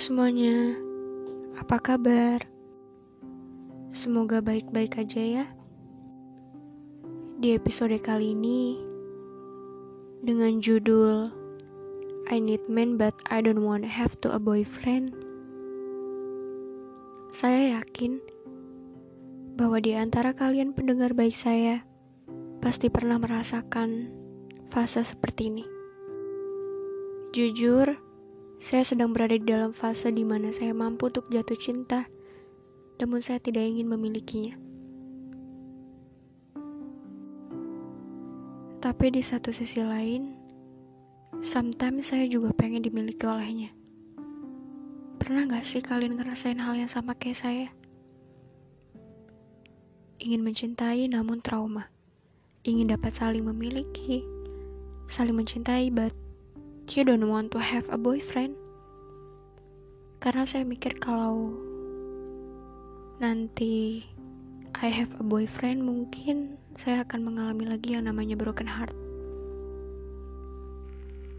semuanya, apa kabar? Semoga baik-baik aja ya. Di episode kali ini, dengan judul I Need Man But I Don't Want Have to a Boyfriend, saya yakin bahwa di antara kalian pendengar baik saya pasti pernah merasakan fase seperti ini. Jujur, saya sedang berada di dalam fase di mana saya mampu untuk jatuh cinta, namun saya tidak ingin memilikinya. Tapi di satu sisi lain, sometimes saya juga pengen dimiliki olehnya. Pernah gak sih kalian ngerasain hal yang sama kayak saya? Ingin mencintai namun trauma. Ingin dapat saling memiliki, saling mencintai, but you don't want to have a boyfriend? Karena saya mikir kalau nanti I have a boyfriend mungkin saya akan mengalami lagi yang namanya broken heart.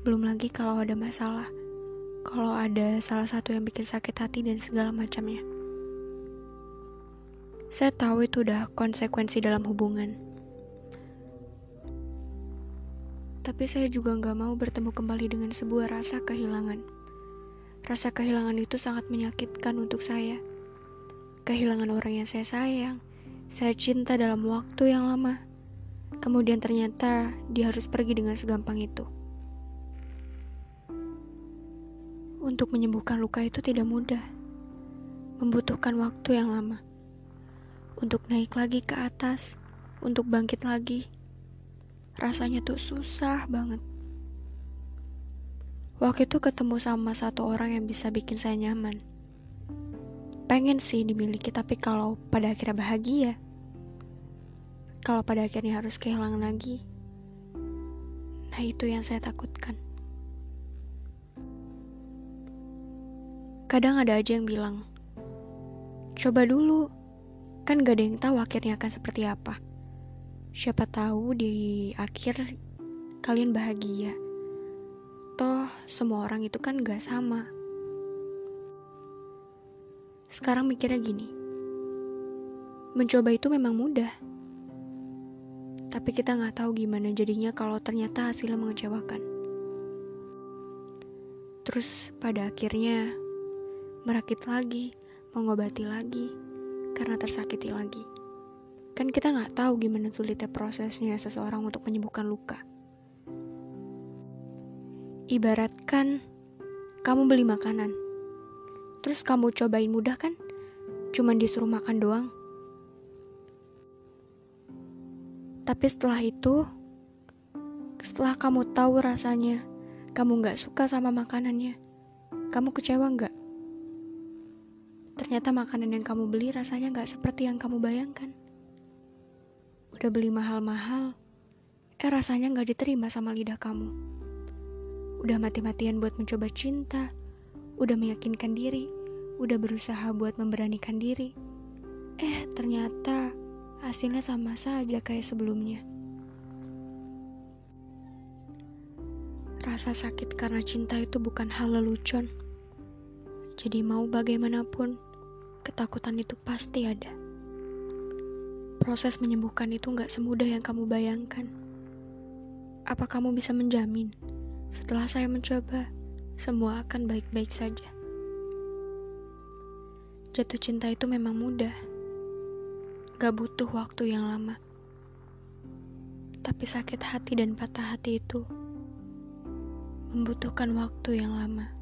Belum lagi kalau ada masalah, kalau ada salah satu yang bikin sakit hati dan segala macamnya. Saya tahu itu udah konsekuensi dalam hubungan Tapi saya juga nggak mau bertemu kembali dengan sebuah rasa kehilangan. Rasa kehilangan itu sangat menyakitkan untuk saya. Kehilangan orang yang saya sayang, saya cinta dalam waktu yang lama. Kemudian ternyata dia harus pergi dengan segampang itu. Untuk menyembuhkan luka itu tidak mudah. Membutuhkan waktu yang lama. Untuk naik lagi ke atas, untuk bangkit lagi rasanya tuh susah banget. Waktu itu ketemu sama satu orang yang bisa bikin saya nyaman. Pengen sih dimiliki, tapi kalau pada akhirnya bahagia, kalau pada akhirnya harus kehilangan lagi, nah itu yang saya takutkan. Kadang ada aja yang bilang, coba dulu, kan gak ada yang tahu akhirnya akan seperti apa. Siapa tahu di akhir kalian bahagia. Toh, semua orang itu kan gak sama. Sekarang mikirnya gini. Mencoba itu memang mudah. Tapi kita gak tahu gimana jadinya kalau ternyata hasilnya mengecewakan. Terus pada akhirnya merakit lagi, mengobati lagi, karena tersakiti lagi. Kan kita nggak tahu gimana sulitnya prosesnya seseorang untuk menyembuhkan luka. Ibaratkan kamu beli makanan, terus kamu cobain mudah kan? Cuman disuruh makan doang. Tapi setelah itu, setelah kamu tahu rasanya, kamu nggak suka sama makanannya, kamu kecewa nggak? Ternyata makanan yang kamu beli rasanya nggak seperti yang kamu bayangkan. Udah beli mahal-mahal, eh rasanya gak diterima sama lidah kamu. Udah mati-matian buat mencoba cinta, udah meyakinkan diri, udah berusaha buat memberanikan diri. Eh, ternyata hasilnya sama saja kayak sebelumnya. Rasa sakit karena cinta itu bukan hal lelucon. Jadi mau bagaimanapun, ketakutan itu pasti ada. Proses menyembuhkan itu gak semudah yang kamu bayangkan. Apa kamu bisa menjamin setelah saya mencoba, semua akan baik-baik saja? Jatuh cinta itu memang mudah, gak butuh waktu yang lama. Tapi sakit hati dan patah hati itu membutuhkan waktu yang lama.